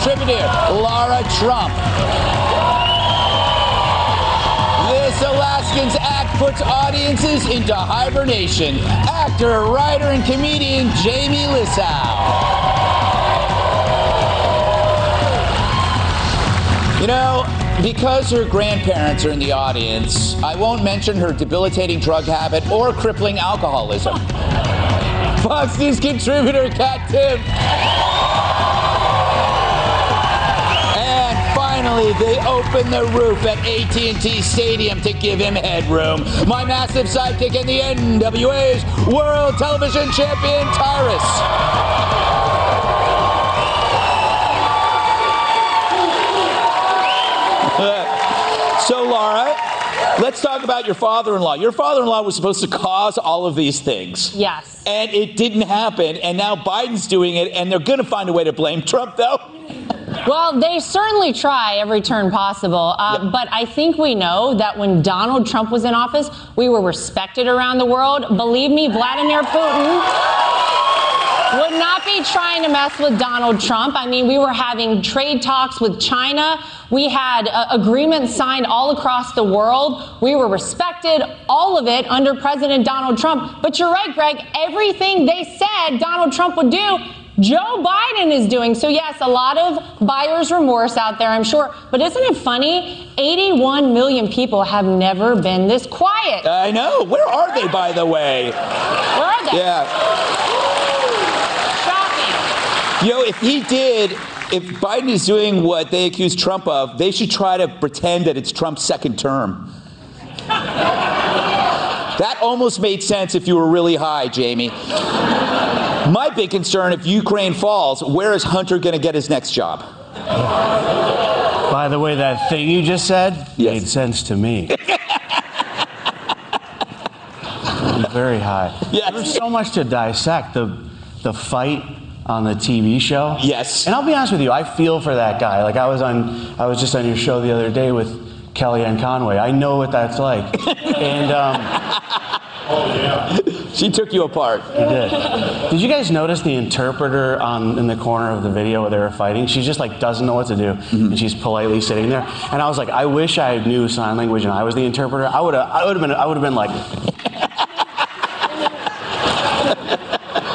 contributor Lara Trump. This Alaskans act puts audiences into hibernation. Actor, writer, and comedian Jamie Lissow. You know, because her grandparents are in the audience, I won't mention her debilitating drug habit or crippling alcoholism. Fox News contributor Kat Timpf. Finally, they open the roof at AT&T Stadium to give him headroom. My massive sidekick in the NWA's World Television Champion, Tyrus. So, Lara, let's talk about your father in law. Your father in law was supposed to cause all of these things. Yes. And it didn't happen. And now Biden's doing it, and they're going to find a way to blame Trump, though. Well, they certainly try every turn possible. Uh, Yep. But I think we know that when Donald Trump was in office, we were respected around the world. Believe me, Vladimir Putin would not be trying to mess with Donald Trump. I mean, we were having trade talks with China. We had uh, agreements signed all across the world. We were respected, all of it under President Donald Trump. But you're right, Greg. Everything they said Donald Trump would do, Joe Biden is doing. So, yes, a lot of buyer's remorse out there, I'm sure. But isn't it funny? 81 million people have never been this quiet. I know. Where are they, by the way? Where are they? Yeah. Shocking. You know, if he did, if Biden is doing what they accuse Trump of, they should try to pretend that it's Trump's second term. that almost made sense if you were really high, Jamie. My big concern if Ukraine falls, where is Hunter going to get his next job? By the way, that thing you just said Yes. made sense to me. Very high. Yes. There's so much to dissect. The the fight on the TV show. Yes. And I'll be honest with you, I feel for that guy. Like I was on, I was just on your show the other day with Kellyanne Conway. I know what that's like. and um, She took you apart. Did. Did you guys notice the interpreter on in the corner of the video where they were fighting? She just like doesn't know what to do, mm-hmm. and she's politely sitting there. And I was like, I wish I knew sign language and I was the interpreter. I would have, I would have been, I would have been like,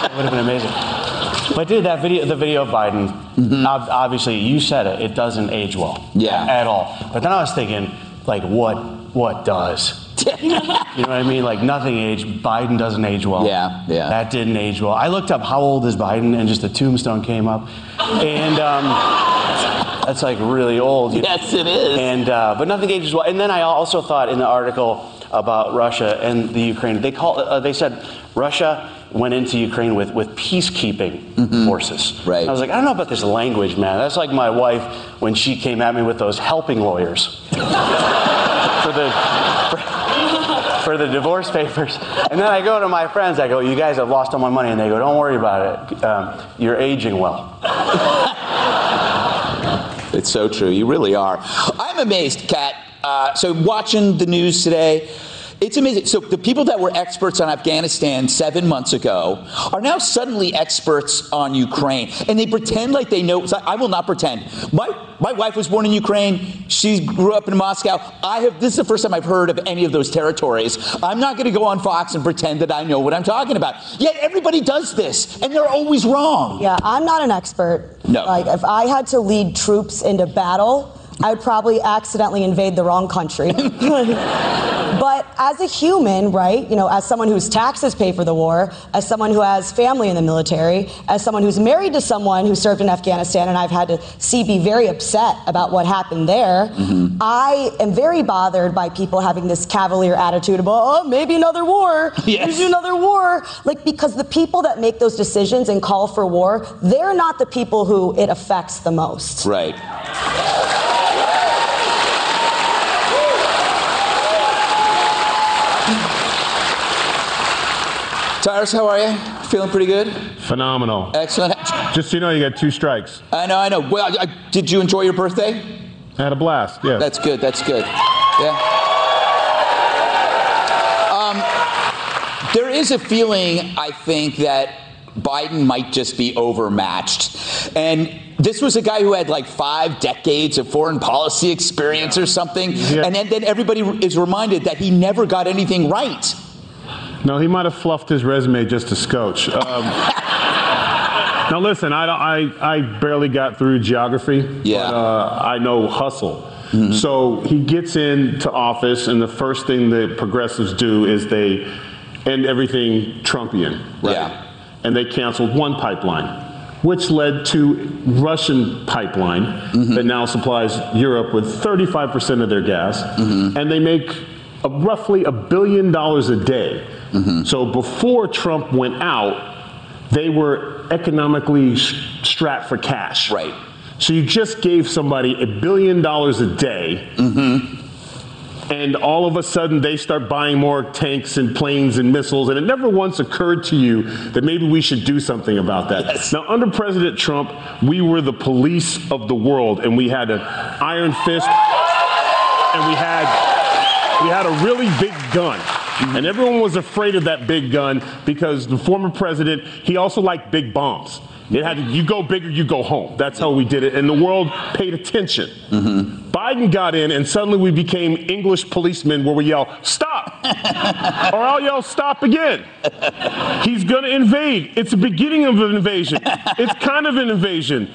it would have been amazing. But dude, that video, the video of Biden, mm-hmm. ob- obviously you said it, it doesn't age well, Yeah. at all. But then I was thinking, like, what, what does? You know what I mean? Like nothing aged. Biden doesn't age well. Yeah, yeah. That didn't age well. I looked up how old is Biden, and just a tombstone came up, and um, that's like really old. you know? Yes, it is. And uh, but nothing ages well. And then I also thought in the article about Russia and the Ukraine, they call uh, they said Russia went into Ukraine with with peacekeeping forces. Mm-hmm. Right. I was like, I don't know about this language, man. That's like my wife when she came at me with those helping lawyers for the. For, for the divorce papers. And then I go to my friends, I go, You guys have lost all my money. And they go, Don't worry about it. Um, you're aging well. It's so true. You really are. I'm amazed, Kat. Uh, so watching the news today, it's amazing. So the people that were experts on Afghanistan seven months ago are now suddenly experts on Ukraine, and they pretend like they know. I will not pretend. My my wife was born in Ukraine. She grew up in Moscow. I have. This is the first time I've heard of any of those territories. I'm not going to go on Fox and pretend that I know what I'm talking about. Yet everybody does this, and they're always wrong. Yeah, I'm not an expert. No. Like, if I had to lead troops into battle, I would probably accidentally invade the wrong country. but as a human, right, you know, as someone whose taxes pay for the war, as someone who has family in the military, as someone who's married to someone who served in Afghanistan and I've had to see be very upset about what happened there, mm-hmm. I am very bothered by people having this cavalier attitude about, oh, maybe another war, yes. maybe another war. Like, because the people that make those decisions and call for war, they're not the people who it affects the most. Right. Tyrus, how are you? Feeling pretty good? Phenomenal. Excellent. Just so you know, you got two strikes. I know, I know. Well, I, did you enjoy your birthday? I had a blast, yeah. That's good, that's good. Yeah. Um, there is a feeling, I think, that Biden might just be overmatched. And this was a guy who had like five decades of foreign policy experience or something. Yeah. And then, then everybody is reminded that he never got anything right. No, he might have fluffed his resume just to scotch. Um, now, listen, I, I, I barely got through geography, yeah. but uh, I know hustle. Mm-hmm. So he gets into office, and the first thing the progressives do is they end everything Trumpian, right? Yeah. And they canceled one pipeline, which led to Russian pipeline mm-hmm. that now supplies Europe with 35% of their gas, mm-hmm. and they make roughly a billion dollars a day Mm-hmm. So before Trump went out, they were economically strapped for cash. Right. So you just gave somebody a billion dollars a day. Mm-hmm. And all of a sudden, they start buying more tanks and planes and missiles. And it never once occurred to you that maybe we should do something about that. Yes. Now, under President Trump, we were the police of the world, and we had an iron fist, and we had we had a really big gun. And everyone was afraid of that big gun because the former president, he also liked big bombs. It had to, you go bigger, you go home. That's how we did it. And the world paid attention. Mm-hmm. Biden got in, and suddenly we became English policemen where we yell, stop! or I'll yell, stop again. He's going to invade. It's the beginning of an invasion. It's kind of an invasion.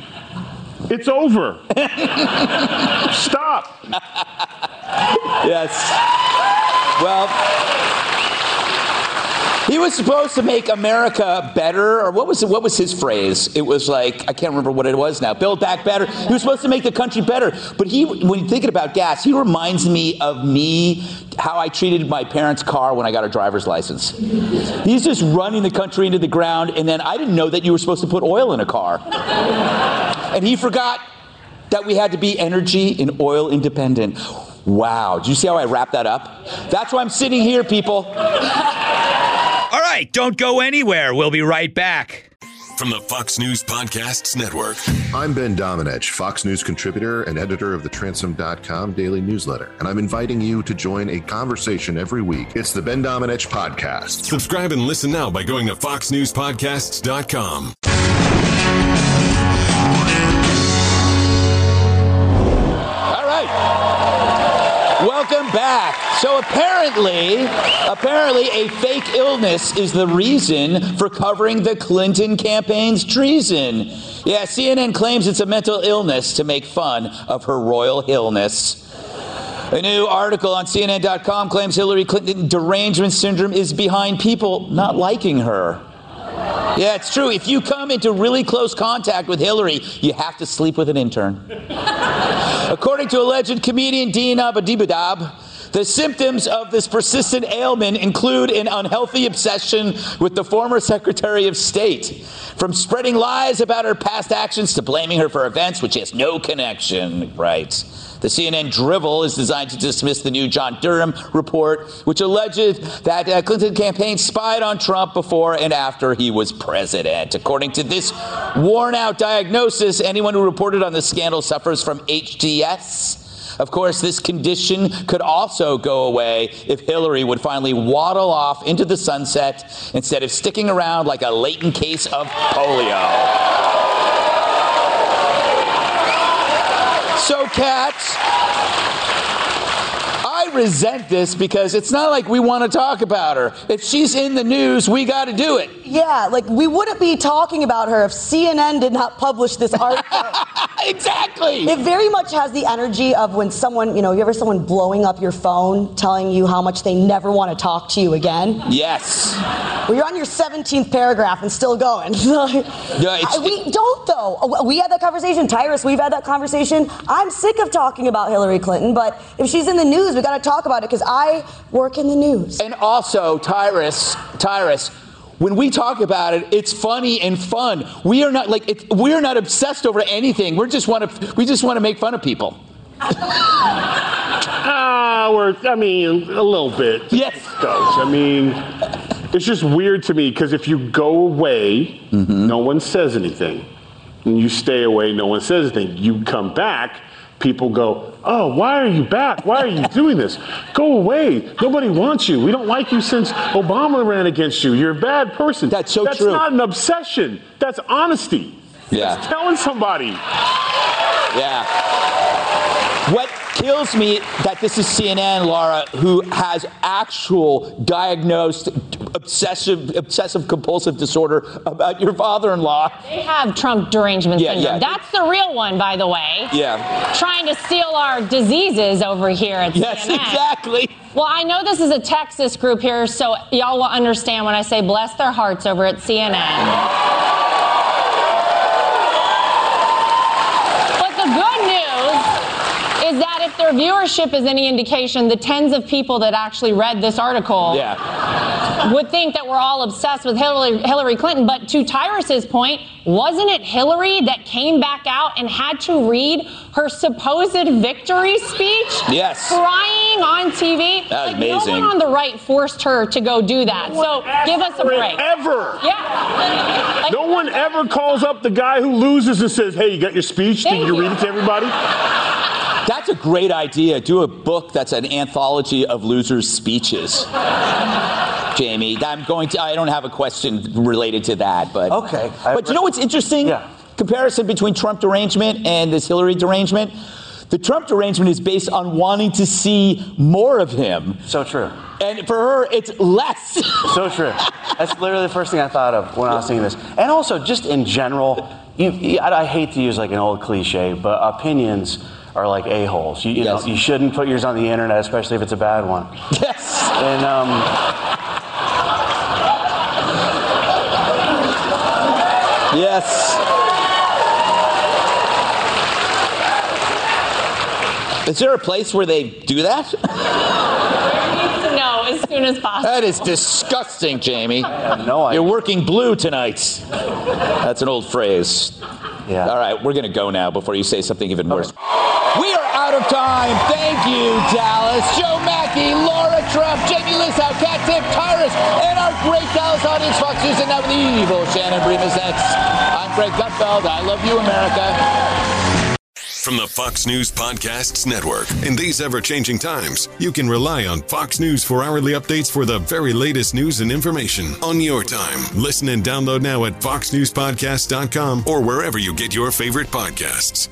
It's over. stop. Yes. Well, he was supposed to make America better, or what was what was his phrase? It was like I can't remember what it was now. Build back better. He was supposed to make the country better. But he, when you're thinking about gas, he reminds me of me how I treated my parents' car when I got a driver's license. He's just running the country into the ground, and then I didn't know that you were supposed to put oil in a car, and he forgot that we had to be energy and oil independent. Wow. Do you see how I wrap that up? That's why I'm sitting here, people. All right, don't go anywhere. We'll be right back. From the Fox News Podcasts Network. I'm Ben Domenech, Fox News contributor and editor of the Transom.com daily newsletter, and I'm inviting you to join a conversation every week. It's the Ben Domenech Podcast. Subscribe and listen now by going to FoxNewsPodcasts.com. Welcome back. So apparently, apparently a fake illness is the reason for covering the Clinton campaign's treason. Yeah, CNN claims it's a mental illness to make fun of her royal illness. A new article on CNN.com claims Hillary Clinton derangement syndrome is behind people not liking her. Yeah, it's true. If you come into really close contact with Hillary, you have to sleep with an intern. According to alleged comedian Dean Abadibadab, the symptoms of this persistent ailment include an unhealthy obsession with the former Secretary of State, from spreading lies about her past actions to blaming her for events which has no connection. Right. The CNN drivel is designed to dismiss the new John Durham report, which alleges that uh, Clinton campaign spied on Trump before and after he was president. According to this worn out diagnosis, anyone who reported on the scandal suffers from HDS. Of course, this condition could also go away if Hillary would finally waddle off into the sunset instead of sticking around like a latent case of polio. So, cats, I resent this because it's not like we want to talk about her. If she's in the news, we got to do it. Yeah, like we wouldn't be talking about her if CNN did not publish this article. exactly. It very much has the energy of when someone, you know, you ever someone blowing up your phone telling you how much they never want to talk to you again? Yes. Well, you're on your 17th paragraph and still going. it's- I- we don't, though. Uh, We had that conversation. Tyrus, we've had that conversation. I'm sick of talking about Hillary Clinton, but if she's in the news, we got to talk about it because I work in the news. And also, Tyrus, Tyrus, when we talk about it, it's funny and fun. We are not like it, we are not obsessed over anything. We just want to we just want to make fun of people. Ah, we're, I mean, a little bit. Yes. Goes. I mean, it's just weird to me because if you go away, no one says anything. And you stay away, no one says anything. You come back, people go, Oh, why are you back? Why are you doing this? Go away. Nobody wants you. We don't like you since Obama ran against you. You're a bad person. That's so That's true. That's not an obsession. That's honesty. Yeah. That's telling somebody. Yeah. What kills me that this is CNN, Lara, who has actual diagnosed obsessive obsessive compulsive disorder about your father-in-law. They have Trump derangement Yeah, syndrome. yeah. That's the real one, by the way. Yeah. Trying to steal our diseases over here at Yes, CNN. exactly. Well, I know this is a Texas group here, so y'all will understand when I say bless their hearts over at CNN. But the good news is that if their viewership is any indication, the tens of people that actually read this article Yeah. Would think that we're all obsessed with Hillary, Hillary Clinton. But to Tyrus's point, wasn't it Hillary that came back out and had to read her supposed victory speech? Yes. Crying on TV? That was like, No one on the right forced her to go do that. So give us a break. Ever. Yeah. Like, No one ever calls up the guy who loses and says, "Hey, you got your speech? Did you you. read it to everybody?" That's a great idea. Do a book that's an anthology of losers' speeches. Jamie, I'm going to. I don't have a question related to that, but Okay. But you know what's interesting? Yeah. Comparison between Trump derangement and this Hillary derangement. The Trump derangement is based on wanting to see more of him, So true. and for her, it's less. So true. That's literally the first thing I thought of when I was seeing this. And also, just in general, you, you, I, I hate to use like an old cliche, but opinions are like a holes. You, you Yes. know, you shouldn't put yours on the internet, especially if it's a bad one. yes. And um, Yes. Is there a place where they do that? no, as soon as possible. That is disgusting, Jamie. no idea. You're working blue tonight. That's an old phrase. Yeah. All right, we're going to go now before you say something even worse. We are out of time. Thank you, Dallas. Joe Mackey, Lara Trump, Jamie Lissow, Kat Timpf, Tyrus, great Dallas audience, News, and now the evil Shannon Bremas. I'm Greg Gutfeld. I love you, America. From the Fox News Podcasts Network. In these ever changing times, you can rely on Fox News for hourly updates for the very latest news and information on your time. Listen and download now at foxnewspodcast.com or wherever you get your favorite podcasts.